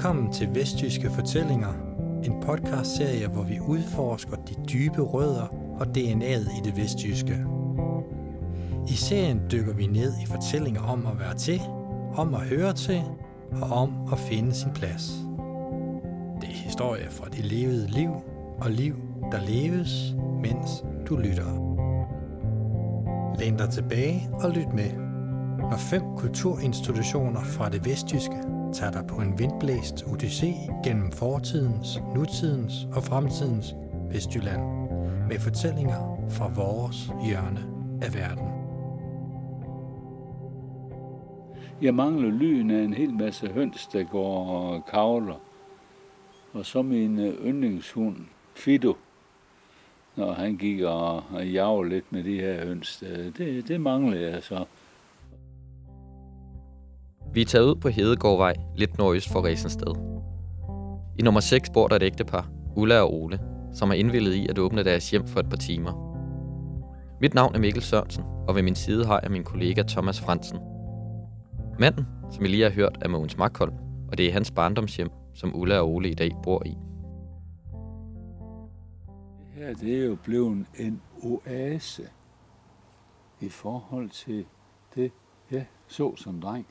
Velkommen til Vestjyske Fortællinger, en podcastserie, hvor vi udforsker de dybe rødder og DNA'et i det vestjyske. I serien dykker vi ned i fortællinger om at være til, om at høre til og om at finde sin plads. Det er historier fra det levede liv og liv, der leves, mens du lytter. Læn dig tilbage og lyt med, når fem kulturinstitutioner fra det vestjyske tager dig på en vindblæst odyssé gennem fortidens, nutidens og fremtidens Vestjylland med fortællinger fra vores hjørne af verden. Jeg mangler lyden af en hel masse høns, der går og kavler. Og så min øh, yndlingshund, Fido, når han gik og, og lidt med de her høns. Øh, det, det mangler jeg så. Vi er taget ud på Hedegårdvej, lidt nordøst for Resensted. I nummer 6 bor der et ægtepar, Ulla og Ole, som er indvillet i at åbne deres hjem for et par timer. Mit navn er Mikkel Sørensen, og ved min side har jeg min kollega Thomas Fransen. Manden, som I lige har hørt, er Mogens Markholm, og det er hans barndomshjem, som Ulla og Ole i dag bor i. Det her det er jo blevet en oase i forhold til det, jeg så som dreng.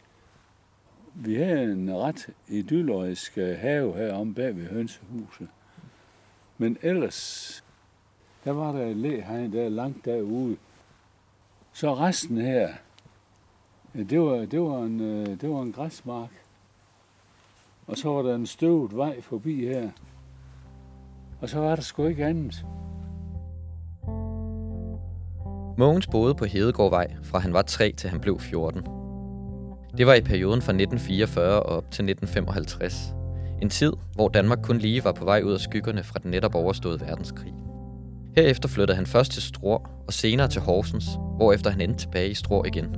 Vi har en ret idyllisk øh, have her om bag ved hønsehuset. Men ellers, der var der et læhegn der langt derude. Så resten her, øh, det, var, det, var en, øh, det var en græsmark. Og så var der en støvet vej forbi her. Og så var der sgu ikke andet. Mogens boede på Hedegårdvej, fra han var 3 til han blev 14. Det var i perioden fra 1944 og op til 1955. En tid, hvor Danmark kun lige var på vej ud af skyggerne fra den netop overståede verdenskrig. Herefter flyttede han først til Struer og senere til Horsens, hvorefter han endte tilbage i Struer igen.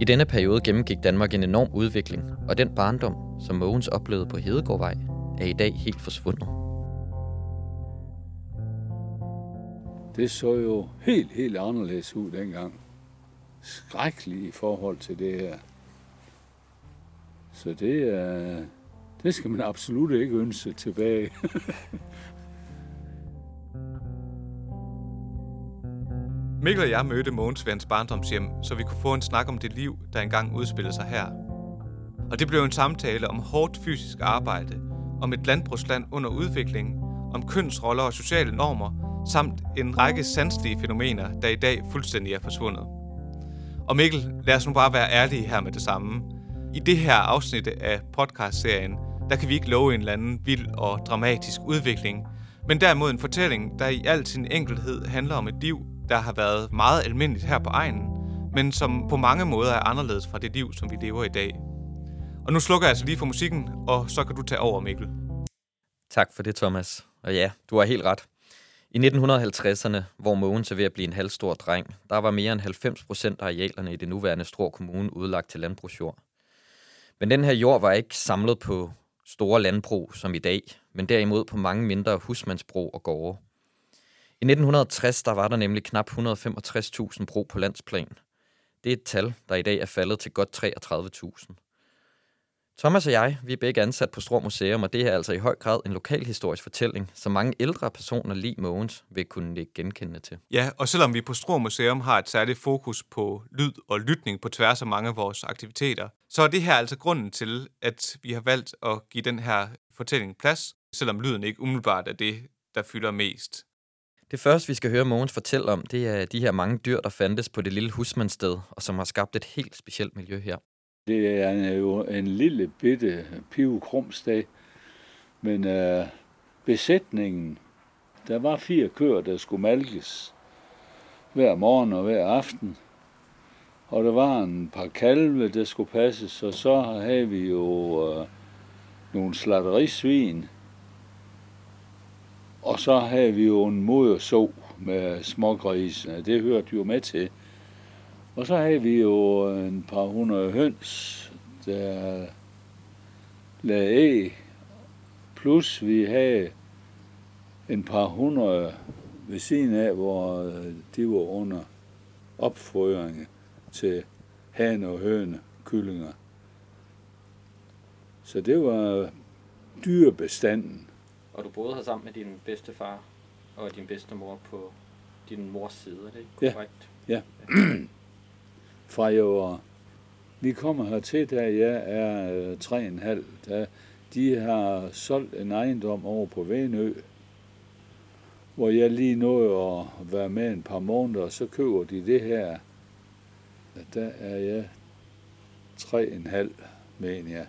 I denne periode gennemgik Danmark en enorm udvikling, og den barndom, som Mogens oplevede på Hedegårdvej, er i dag helt forsvundet. Det så jo helt, helt anderledes ud dengang. Skrækkeligt i forhold til det her. Så det er, det skal man absolut ikke ønske tilbage. Mikkel og jeg mødte Mogens ved hans barndomshjem, så vi kunne få en snak om det liv, der engang udspillede sig her. Og det blev en samtale om hårdt fysisk arbejde, om et landbrugsland under udvikling, om kønsroller og sociale normer, samt en række sanselige fænomener, der i dag fuldstændig er forsvundet. Og Mikkel, lad os nu bare være ærlige her med det samme. I det her afsnit af podcastserien, der kan vi ikke love en eller anden vild og dramatisk udvikling, men derimod en fortælling, der i al sin enkelhed handler om et liv, der har været meget almindeligt her på egnen, men som på mange måder er anderledes fra det liv, som vi lever i dag. Og nu slukker jeg altså lige for musikken, og så kan du tage over, Mikkel. Tak for det, Thomas. Og ja, du har helt ret. I 1950'erne, hvor Mogens er ved at blive en halvstor dreng, der var mere end 90 procent af arealerne i det nuværende Strå Kommune udlagt til landbrugsjord. Men den her jord var ikke samlet på store landbrug som i dag, men derimod på mange mindre husmandsbrug og gårde. I 1960 der var der nemlig knap 165.000 brug på landsplan. Det er et tal, der i dag er faldet til godt 33.000. Thomas og jeg, vi er begge ansat på Strå Museum, og det er altså i høj grad en lokalhistorisk fortælling, som mange ældre personer lige Mogens vil kunne genkende til. Ja, og selvom vi på Strå Museum har et særligt fokus på lyd og lytning på tværs af mange af vores aktiviteter, så er det her altså grunden til, at vi har valgt at give den her fortælling plads, selvom lyden ikke umiddelbart er det, der fylder mest. Det første, vi skal høre Mogens fortælle om, det er de her mange dyr, der fandtes på det lille husmandssted, og som har skabt et helt specielt miljø her. Det er jo en lille bitte pivekrumsdag, men uh, besætningen, der var fire køer, der skulle malkes hver morgen og hver aften. Og der var en par kalve, der skulle passes, og så havde vi jo øh, nogle slatterisvin. Og så havde vi jo en moderså med smågrisene. Det hørte jo med til. Og så havde vi jo øh, en par hundrede høns, der lagde æg. Plus vi havde en par hundrede ved siden af, hvor øh, de var under opfrøring til han og høne, kyllinger. Så det var dyrebestanden. Og du boede her sammen med din bedstefar og din bedstemor på din mors side, er det ikke Ja. korrekt? Ja. Fra jeg var... Vi kommer hertil, da jeg er øh, tre og en halv. Da de har solgt en ejendom over på Venø, hvor jeg lige nåede at være med en par måneder, og så køber de det her. Der er jeg tre en halv, mener jeg.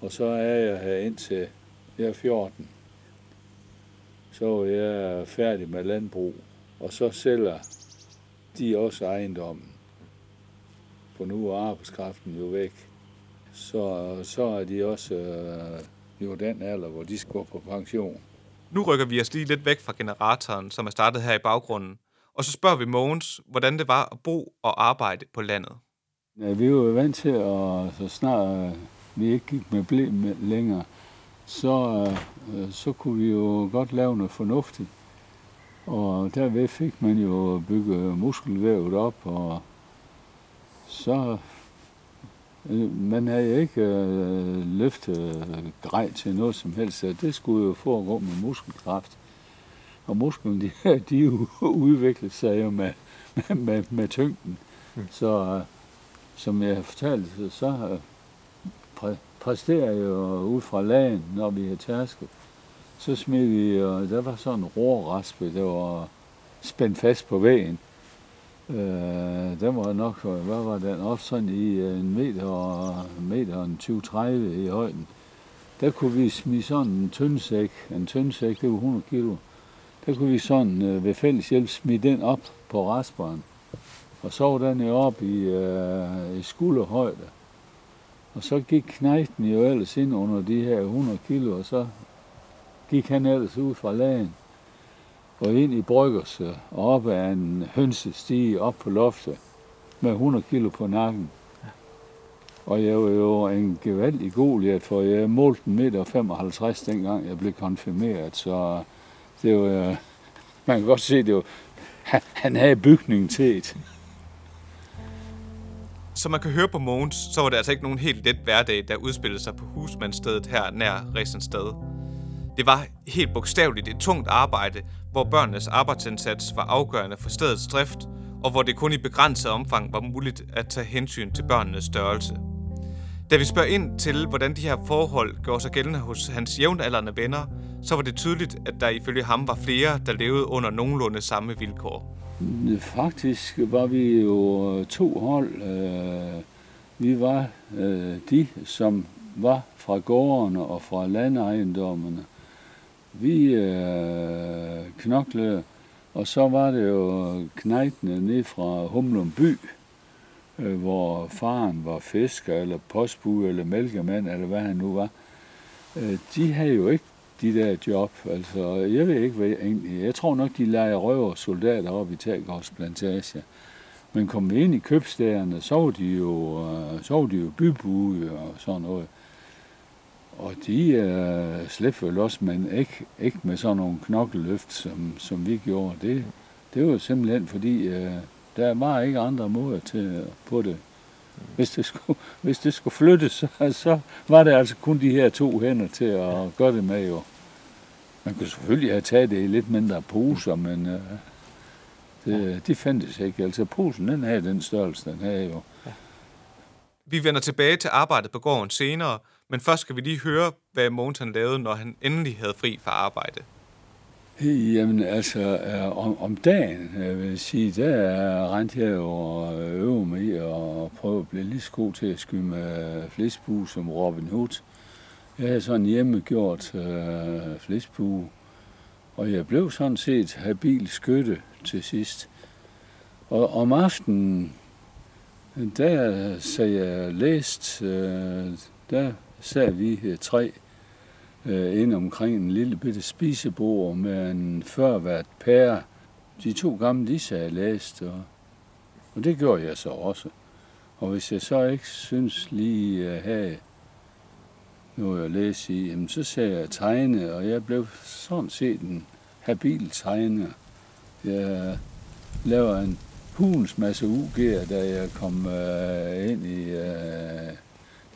Og så er jeg her indtil jeg er 14. Så er jeg færdig med landbrug, og så sælger de også ejendommen. For nu er arbejdskraften jo væk. Så, så er de også øh, jo den alder, hvor de skal gå på pension. Nu rykker vi os lige lidt væk fra generatoren, som er startet her i baggrunden. Og så spørger vi Mogens, hvordan det var at bo og arbejde på landet. Ja, vi var jo vant til, at så snart øh, vi ikke gik med blæ længere, så, øh, så kunne vi jo godt lave noget fornuftigt. Og derved fik man jo bygget muskelvævet op, og så øh, man havde ikke øh, løftet grej til noget som helst, det skulle jo foregå med muskelkraft. Og musklen, de, de udviklede sig jo med, med, med, med tyngden. Så øh, som jeg fortalte, så øh, præ, præsterer jeg jo ud fra lagen, når vi har tærsket. Så smed vi, og der var sådan en rorraspe, der var spændt fast på væggen. Øh, den var nok, hvad var den, op sådan i øh, en meter, og en meter en 20-30 i højden. Der kunne vi smide sådan en tyndsæk, en tyndsæk, det var 100 kilo. Der kunne vi sådan øh, ved fælles hjælp smide den op på rasperen. Og så var den jo op i, øh, i skulderhøjde. Og så gik knejten jo ellers ind under de her 100 kilo, og så gik han ellers ud fra lagen og ind i bryggerse øh, og op ad en hønsestige op på loftet med 100 kilo på nakken. Og jeg var jo en gevaldig goliat, for jeg øh, målte en meter 55 dengang jeg blev konfirmeret, så det var, øh, man kan godt se, det var, han, havde bygningen til et. Som man kan høre på Mogens, så var det altså ikke nogen helt let hverdag, der udspillede sig på husmandstedet her nær Resensted. Det var helt bogstaveligt et tungt arbejde, hvor børnenes arbejdsindsats var afgørende for stedets drift, og hvor det kun i begrænset omfang var muligt at tage hensyn til børnenes størrelse. Da vi spørger ind til, hvordan de her forhold gjorde sig gældende hos hans jævnaldrende venner, så var det tydeligt, at der ifølge ham var flere, der levede under nogenlunde samme vilkår. Faktisk var vi jo to hold. Øh, vi var øh, de, som var fra gårdene og fra landejendommene. Vi øh, knoklede, og så var det jo knejtene ned fra Humlum by, Øh, hvor faren var fisker, eller postbud, eller mælkemand, eller hvad han nu var. Øh, de havde jo ikke de der job. Altså, jeg ved ikke, hvad jeg egentlig... Jeg tror nok, de leger røver soldater op i Tagårds plantage. Men kom vi ind i købstæderne, så var de jo, øh, så var de jo bybude og sådan noget. Og de øh, slæbte vel også, men ikke, ikke med sådan nogle knokkeløft, som, som vi gjorde. Det, det var simpelthen fordi, øh, der var ikke andre måder til, på det. Hvis det skulle, hvis det skulle flyttes, så, så var det altså kun de her to hænder til at gøre det med jo. Man kunne selvfølgelig have taget det i lidt mindre poser, men øh, det, de fandtes ikke. Altså posen, den havde den størrelse, den havde jo. Vi vender tilbage til arbejdet på gården senere, men først skal vi lige høre, hvad Mogens han lavede, når han endelig havde fri fra arbejde. Jamen altså, øh, om, om dagen, jeg vil sige, der rent jeg jo og øve mig i at prøve at blive lige så god til at skyde med flæsbue som Robin Hood. Jeg havde sådan hjemmegjort øh, flæsbue, og jeg blev sådan set habil skytte til sidst. Og om aftenen, der sagde jeg læst, øh, der sad vi øh, tre øh, ind omkring en lille bitte spisebord med en førvært pære. De to gamle, disse havde læst, og, og det gjorde jeg så også. Og hvis jeg så ikke synes lige at have noget at læse i, jamen, så sagde jeg tegne, og jeg blev sådan set en habil tegner. Jeg laver en hulens masse UG'er, da jeg kom øh, ind i øh,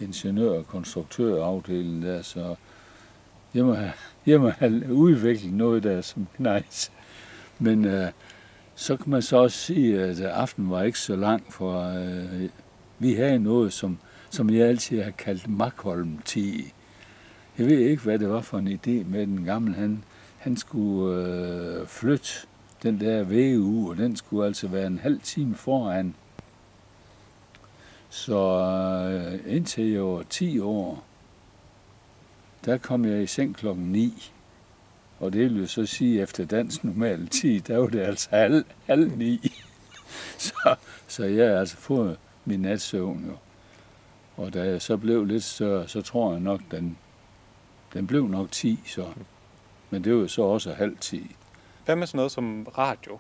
ingeniør- og konstruktørafdelingen der, så jeg må have, jeg må have udviklet noget der som nice. Men øh, så kan man så også sige, at øh, aftenen var ikke så lang, for øh, vi havde noget, som, som jeg altid har kaldt Makholm 10. Jeg ved ikke, hvad det var for en idé med den gamle. Han, han skulle øh, flytte den der VU, og den skulle altså være en halv time foran. Så øh, indtil jeg var 10 år, der kom jeg i seng klokken 9. Og det vil jo så sige, at efter dansk normal tid, der var det altså halv, halv ni. så, så jeg har altså fået min natsøvn jo. Og da jeg så blev lidt større, så tror jeg nok, den, den blev nok 10, så. Men det var jo så også halv 10. Hvad med sådan noget som radio?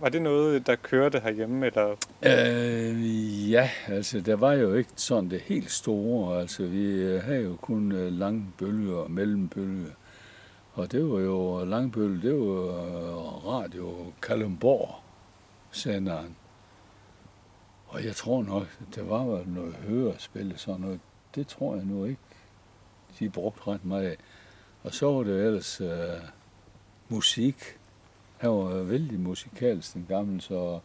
Var det noget, der kørte herhjemme? Eller? Øh, ja, altså der var jo ikke sådan det helt store. Altså vi øh, havde jo kun øh, lange bølger og mellembølger. Og det var jo øh, langbølge, det var Radio Kalundborg senderen. Og jeg tror nok, det var vel noget hørespil, sådan noget. Det tror jeg nu ikke, de brugte ret meget af. Og så var det ellers øh, musik. Han var vældig musikalsk, den gamle, så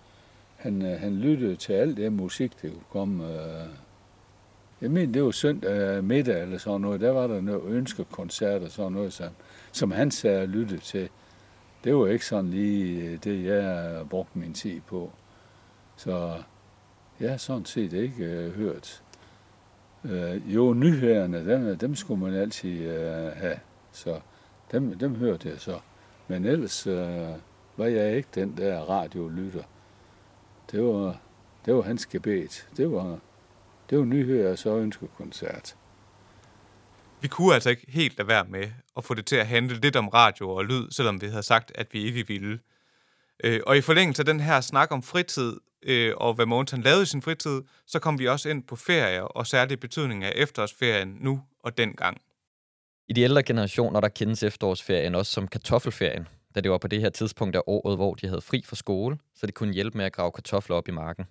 han, øh, han lyttede til alt det musik, der kunne komme. Øh. Jeg mener, det var søndag øh, middag eller sådan noget. Der var der noget ønskekoncert og sådan noget, som, som han sagde at lytte til. Det var ikke sådan lige det, jeg brugte min tid på. Så jeg har sådan set ikke øh, hørt. Øh, jo, nyhederne, dem, dem skulle man altid øh, have. Så dem, dem hørte jeg så. Men ellers øh, var jeg ikke den der radiolytter. Det var, det var hans gebet. Det var, det var nyheder og så ønskekoncert. Vi kunne altså ikke helt lade være med at få det til at handle lidt om radio og lyd, selvom vi havde sagt, at vi ikke ville. Øh, og i forlængelse af den her snak om fritid, øh, og hvad Mogens lavede i sin fritid, så kom vi også ind på ferier, og særlig betydningen af efterårsferien nu og dengang. I de ældre generationer, der kendes efterårsferien også som kartoffelferien, da det var på det her tidspunkt af året, hvor de havde fri fra skole, så det kunne hjælpe med at grave kartofler op i marken.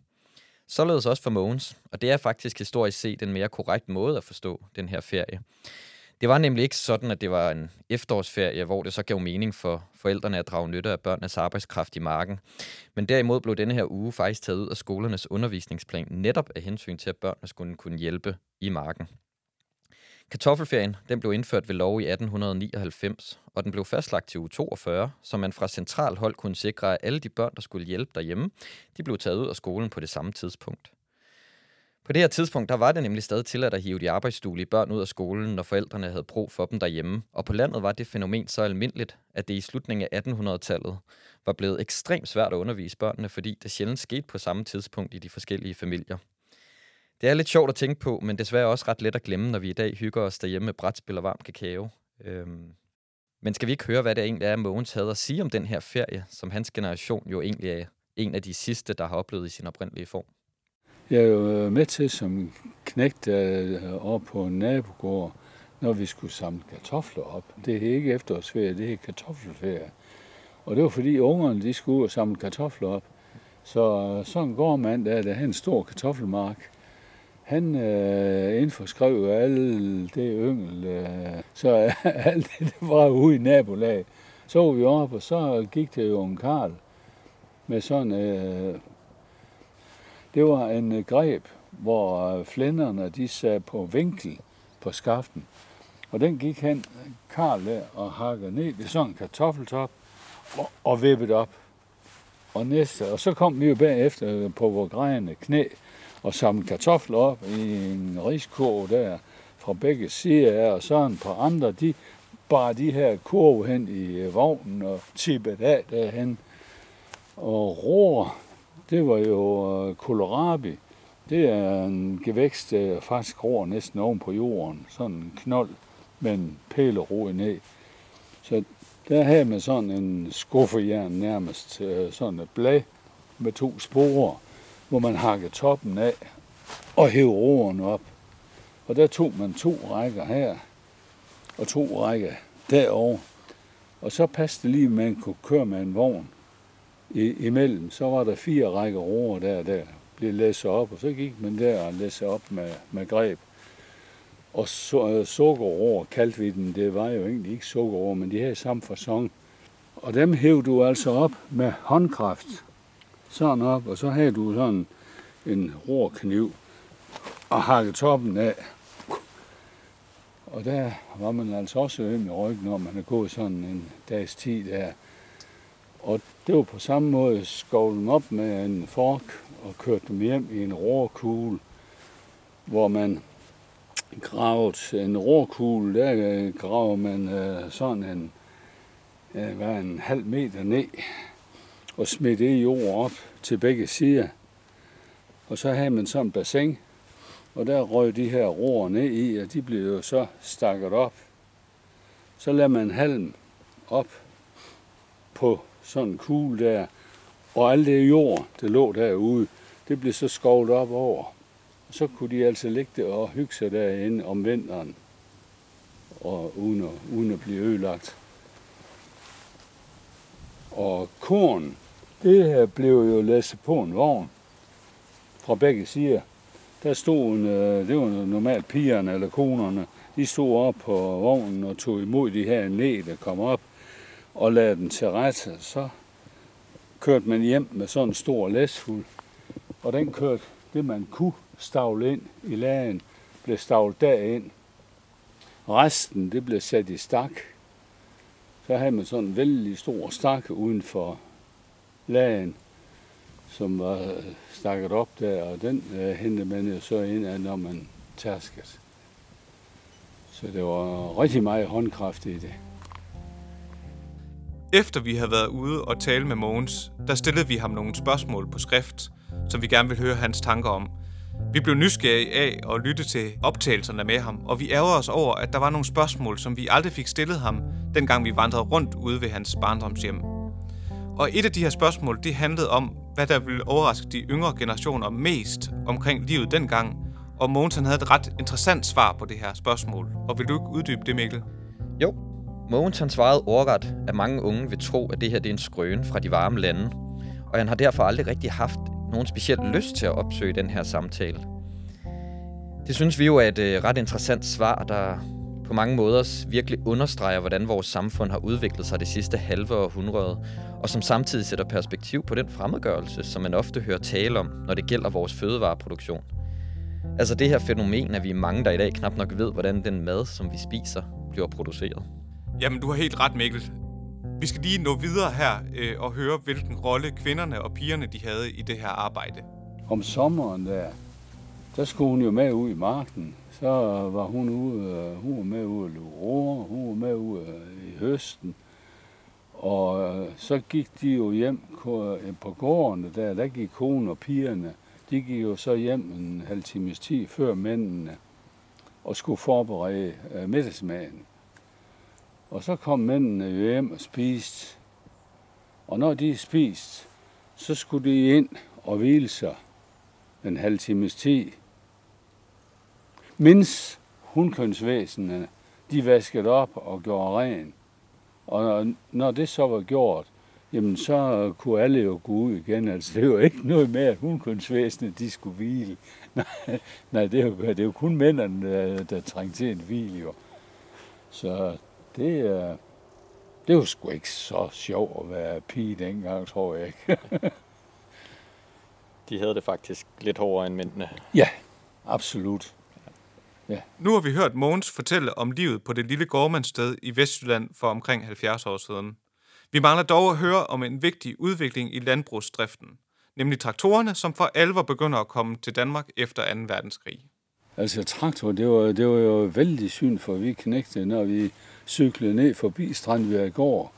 Således også for Mogens, og det er faktisk historisk set en mere korrekt måde at forstå den her ferie. Det var nemlig ikke sådan, at det var en efterårsferie, hvor det så gav mening for forældrene at drage nytte af børnenes arbejdskraft i marken. Men derimod blev denne her uge faktisk taget ud af skolernes undervisningsplan netop af hensyn til, at børnene skulle kunne hjælpe i marken. Kartoffelferien den blev indført ved lov i 1899, og den blev fastlagt til uge 42, så man fra central hold kunne sikre, at alle de børn, der skulle hjælpe derhjemme, de blev taget ud af skolen på det samme tidspunkt. På det her tidspunkt, der var det nemlig stadig tilladt at hive de arbejdsduelige børn ud af skolen, når forældrene havde brug for dem derhjemme. Og på landet var det fænomen så almindeligt, at det i slutningen af 1800-tallet var blevet ekstremt svært at undervise børnene, fordi det sjældent skete på samme tidspunkt i de forskellige familier. Det er lidt sjovt at tænke på, men desværre også ret let at glemme, når vi i dag hygger os derhjemme med brætspil og varm kakao. Øhm. Men skal vi ikke høre, hvad det egentlig er, Mogens havde at sige om den her ferie, som hans generation jo egentlig er en af de sidste, der har oplevet i sin oprindelige form? Jeg er jo øh, med til som knægt øh, over på en nabogård, når vi skulle samle kartofler op. Det er ikke efterårsferie, det er kartoffelferie. Og det var fordi ungerne de skulle ud og samle kartofler op. Så øh, sådan går man der, der er en stor kartoffelmark, han øh, indforskrev alle det yngel, øh, så alt det, der var ude i nabolaget. Så var vi oppe, og så gik det jo en karl med sådan, øh, det var en øh, greb, hvor øh, flænderne de sad på vinkel på skaften. Og den gik han, Karl der, og hakkede ned i sådan en kartoffeltop og, og vippede op. Og, næste, og så kom vi jo bagefter på vores grejende knæ og samle kartofler op i en riskurv der fra begge sider af, og så en par andre, de bare de her kurve hen i vognen og tippet af derhen. Og roer, det var jo øh, kohlrabi. Det er en gevækst, der faktisk gror næsten oven på jorden. Sådan en knold med en pælerod ned. Så der havde man sådan en skuffejern nærmest, øh, sådan et blad med to sporer hvor man hakkede toppen af og hævde roeren op. Og der tog man to rækker her, og to rækker derovre. Og så passede det lige, at man kunne køre med en vogn I, imellem. Så var der fire rækker roer der, der blev læsset op, og så gik man der og læsset op med, med greb. Og så, øh, sukkerroer kaldte vi den. Det var jo egentlig ikke sukkerroer, men de her samme fasong. Og dem hævde du altså op med håndkraft. Sådan op, og så havde du sådan en rorkniv og hakke toppen af. Og der var man altså også øm i ryggen, når man havde gået sådan en dags tid der. Og det var på samme måde skovlen op med en fork og kørt dem hjem i en råkugle, hvor man gravet en råkugle, der øh, graver man øh, sådan en, øh, hvad, en halv meter ned og smed det jord op til begge sider. Og så havde man sådan en bassin, og der røg de her roer ned i, og de blev jo så stakket op. Så lader man halm op på sådan en kugle der, og alt det jord, der lå derude, det blev så skovlet op over. Og så kunne de altså ligge der og hygge sig derinde om vinteren, og uden at, uden at blive ødelagt. Og korn, det her blev jo læsset på en vogn fra begge sider. Der stod en, øh, det var normalt pigerne eller konerne, de stod op på vognen og tog imod de her næ, der kom op, og lagde den til rette. Så kørte man hjem med sådan en stor læsfuld, og den kørte det, man kunne stavle ind i lagen, blev stavlet derind. Resten, det blev sat i stak. Så havde man sådan en vældig stor stak uden for lagen, som var stakket op der, og den øh, hentede man jo så ind af, når man tærskede. Så det var rigtig meget håndkraft i det. Efter vi havde været ude og tale med Mogens, der stillede vi ham nogle spørgsmål på skrift, som vi gerne vil høre hans tanker om. Vi blev nysgerrige af at lytte til optagelserne med ham, og vi ærger os over, at der var nogle spørgsmål, som vi aldrig fik stillet ham, dengang vi vandrede rundt ude ved hans barndomshjem. Og et af de her spørgsmål, det handlede om, hvad der ville overraske de yngre generationer mest omkring livet dengang, og Mogens han havde et ret interessant svar på det her spørgsmål. Og vil du ikke uddybe det, Mikkel? Jo, Mogens han svarede ordret, at mange unge vil tro, at det her det er en skrøne fra de varme lande, og han har derfor aldrig rigtig haft nogen speciel lyst til at opsøge den her samtale. Det synes vi jo er et øh, ret interessant svar, der på mange måder virkelig understreger, hvordan vores samfund har udviklet sig det sidste halve århundrede, og som samtidig sætter perspektiv på den fremmedgørelse, som man ofte hører tale om, når det gælder vores fødevareproduktion. Altså det her fænomen, at vi er mange, der i dag knap nok ved, hvordan den mad, som vi spiser, bliver produceret. Jamen, du har helt ret, Mikkel. Vi skal lige nå videre her øh, og høre, hvilken rolle kvinderne og pigerne de havde i det her arbejde. Om sommeren der, der skulle hun jo med ud i marken. Så var hun ude, hun var med ude at løbe roer, hun var med ude i høsten. Og øh, så gik de jo hjem øh, på gårdene der, der gik konen og pigerne. De gik jo så hjem en halv times tid før mændene og skulle forberede øh, middagsmaden. Og så kom mændene jo hjem og spiste. Og når de spiste, så skulle de ind og hvile sig en halv times tid. Mens hundkønsvæsenene, de vaskede op og gjorde ren. Og når det så var gjort, jamen så kunne alle jo gå ud igen. Altså det var ikke noget med, at hundkønsvæsenet, de skulle hvile. Nej, nej det, jo, det jo kun mændene, der, der trængte til en hvile jo. Så det, er, det var sgu ikke så sjovt at være pige dengang, tror jeg ikke. De havde det faktisk lidt hårdere end mændene. Ja, absolut. Ja. Nu har vi hørt Mogens fortælle om livet på det lille gårdmandssted i Vestjylland for omkring 70 år siden. Vi mangler dog at høre om en vigtig udvikling i landbrugsdriften, nemlig traktorerne, som for alvor begynder at komme til Danmark efter 2. verdenskrig. Altså traktor, det var, det var jo vældig syn for vi knægte, når vi cyklede ned forbi Strandvær går.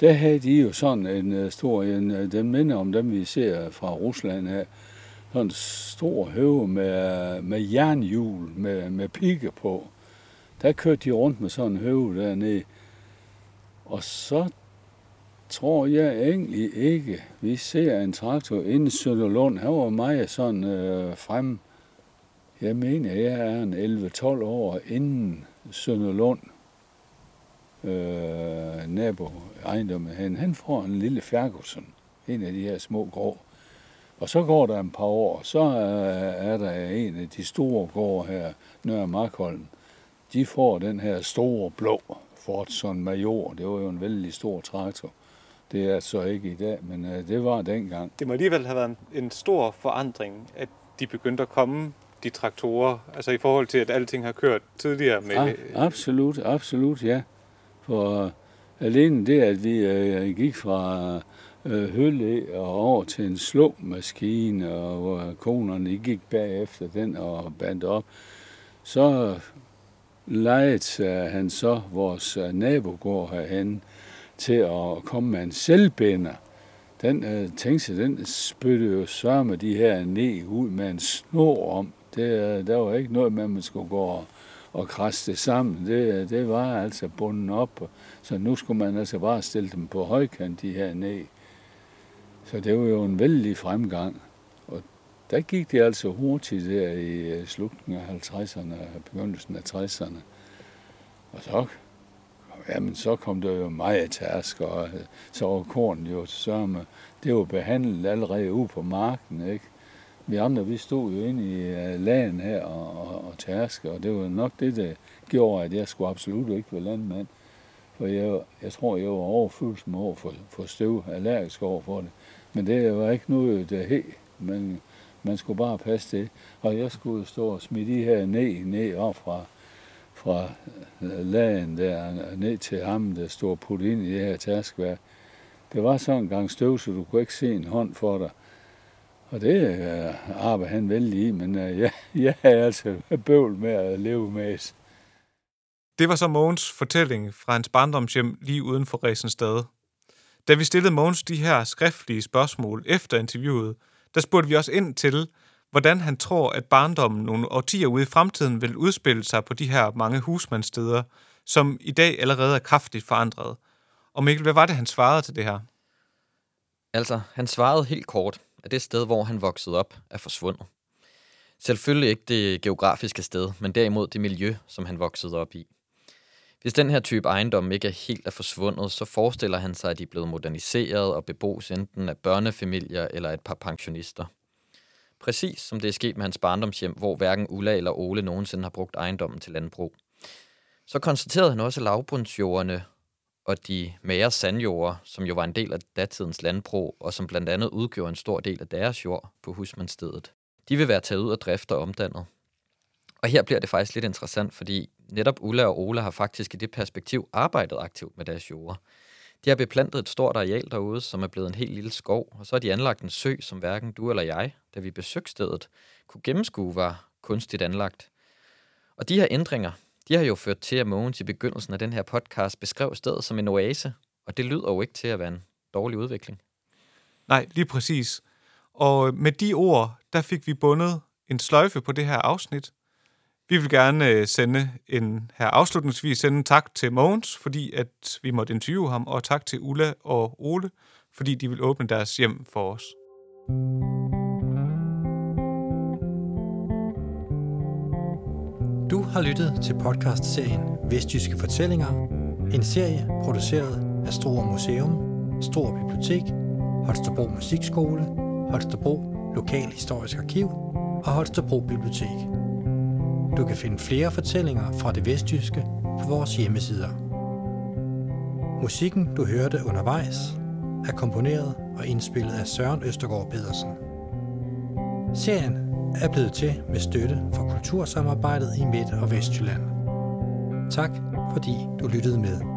Der havde de jo sådan en øh, stor, en, øh, den minder om dem, vi ser fra Rusland her, sådan en stor høve med, med jernhjul, med, med pigge på. Der kørte de rundt med sådan en høve dernede. Og så tror jeg egentlig ikke, vi ser en traktor inde i Sønderlund. Han var meget sådan øh, frem. Jeg mener, jeg er en 11-12 år inden Sønderlund øh, nabo ejendommen han, han får en lille Ferguson, en af de her små grå. Og så går der en par år, så er, er der en af de store gårde her, Nørre Markholm. de får den her store blå Fordson Major. Det var jo en vældig stor traktor. Det er så ikke i dag, men øh, det var dengang. Det må alligevel have været en, en stor forandring, at de begyndte at komme, de traktorer, altså i forhold til, at alting har kørt tidligere med... Ja, absolut, absolut, ja. For alene det, at vi øh, gik fra øh, Øh, hølle og over til en slåmaskine, og hvor konerne gik bagefter den og bandt op, så lejede han så vores øh, nabogård herhen til at komme med en selvbinder. Den øh, tænkte den spyttede jo så med de her ned ud med en snor om. Det, øh, der var ikke noget med, at man skulle gå og, og krasse det sammen. Det, øh, det var altså bundet op. Så nu skulle man altså bare stille dem på højkant, de her ned. Så det var jo en vældig fremgang. Og der gik det altså hurtigt der i øh, slutningen af 50'erne og begyndelsen af 60'erne. Og så, jamen, så kom der jo meget tærsk, og øh, så var korn jo sørme. Det var behandlet allerede ude på marken, ikke? Vi andre, vi stod jo inde i øh, lagen her og, og, og tærske, og det var nok det, der gjorde, at jeg skulle absolut ikke være landmand. For jeg, jeg tror, jeg var overfyldt med år for, for støv, allergisk over for det. Men det var ikke noget, der hed. Men man skulle bare passe det. Og jeg skulle stå og smide de her ned, ned op fra, fra øh, lagen der, ned til ham, der stod puttet ind i det her taskværk. Det var sådan en gang støv, så du kunne ikke se en hånd for dig. Og det øh, arbejder han vældig i, men øh, jeg, jeg er altså bøvl med at leve med. Det var så Mogens fortælling fra hans barndomshjem lige uden for sted. Da vi stillede Mogens de her skriftlige spørgsmål efter interviewet, der spurgte vi også ind til, hvordan han tror, at barndommen nogle årtier ude i fremtiden vil udspille sig på de her mange husmandssteder, som i dag allerede er kraftigt forandret. Og Mikkel, hvad var det, han svarede til det her? Altså, han svarede helt kort, at det sted, hvor han voksede op, er forsvundet. Selvfølgelig ikke det geografiske sted, men derimod det miljø, som han voksede op i. Hvis den her type ejendom ikke er helt er forsvundet, så forestiller han sig, at de er blevet moderniseret og bebos enten af børnefamilier eller et par pensionister. Præcis som det er sket med hans barndomshjem, hvor hverken Ulla eller Ole nogensinde har brugt ejendommen til landbrug. Så konstaterede han også lavbundsjordene og de mere sandjorder, som jo var en del af datidens landbrug, og som blandt andet udgjorde en stor del af deres jord på husmandstedet. De vil være taget ud af drift og omdannet. Og her bliver det faktisk lidt interessant, fordi netop Ulla og Ola har faktisk i det perspektiv arbejdet aktivt med deres jorder. De har beplantet et stort areal derude, som er blevet en helt lille skov, og så har de anlagt en sø, som hverken du eller jeg, da vi besøgte stedet, kunne gennemskue var kunstigt anlagt. Og de her ændringer, de har jo ført til, at Mogens i begyndelsen af den her podcast beskrev stedet som en oase, og det lyder jo ikke til at være en dårlig udvikling. Nej, lige præcis. Og med de ord, der fik vi bundet en sløjfe på det her afsnit, vi vil gerne øh, sende en her afslutningsvis sende en tak til Mogens, fordi at vi måtte interviewe ham, og tak til Ulla og Ole, fordi de vil åbne deres hjem for os. Du har lyttet til podcastserien Vestjyske Fortællinger, en serie produceret af Struer Museum, Struer Bibliotek, Holstebro Musikskole, Holstebro Lokal Historisk Arkiv og Holstebro Bibliotek. Du kan finde flere fortællinger fra det vestjyske på vores hjemmesider. Musikken, du hørte undervejs, er komponeret og indspillet af Søren Østergaard Pedersen. Serien er blevet til med støtte fra Kultursamarbejdet i Midt- og Vestjylland. Tak fordi du lyttede med.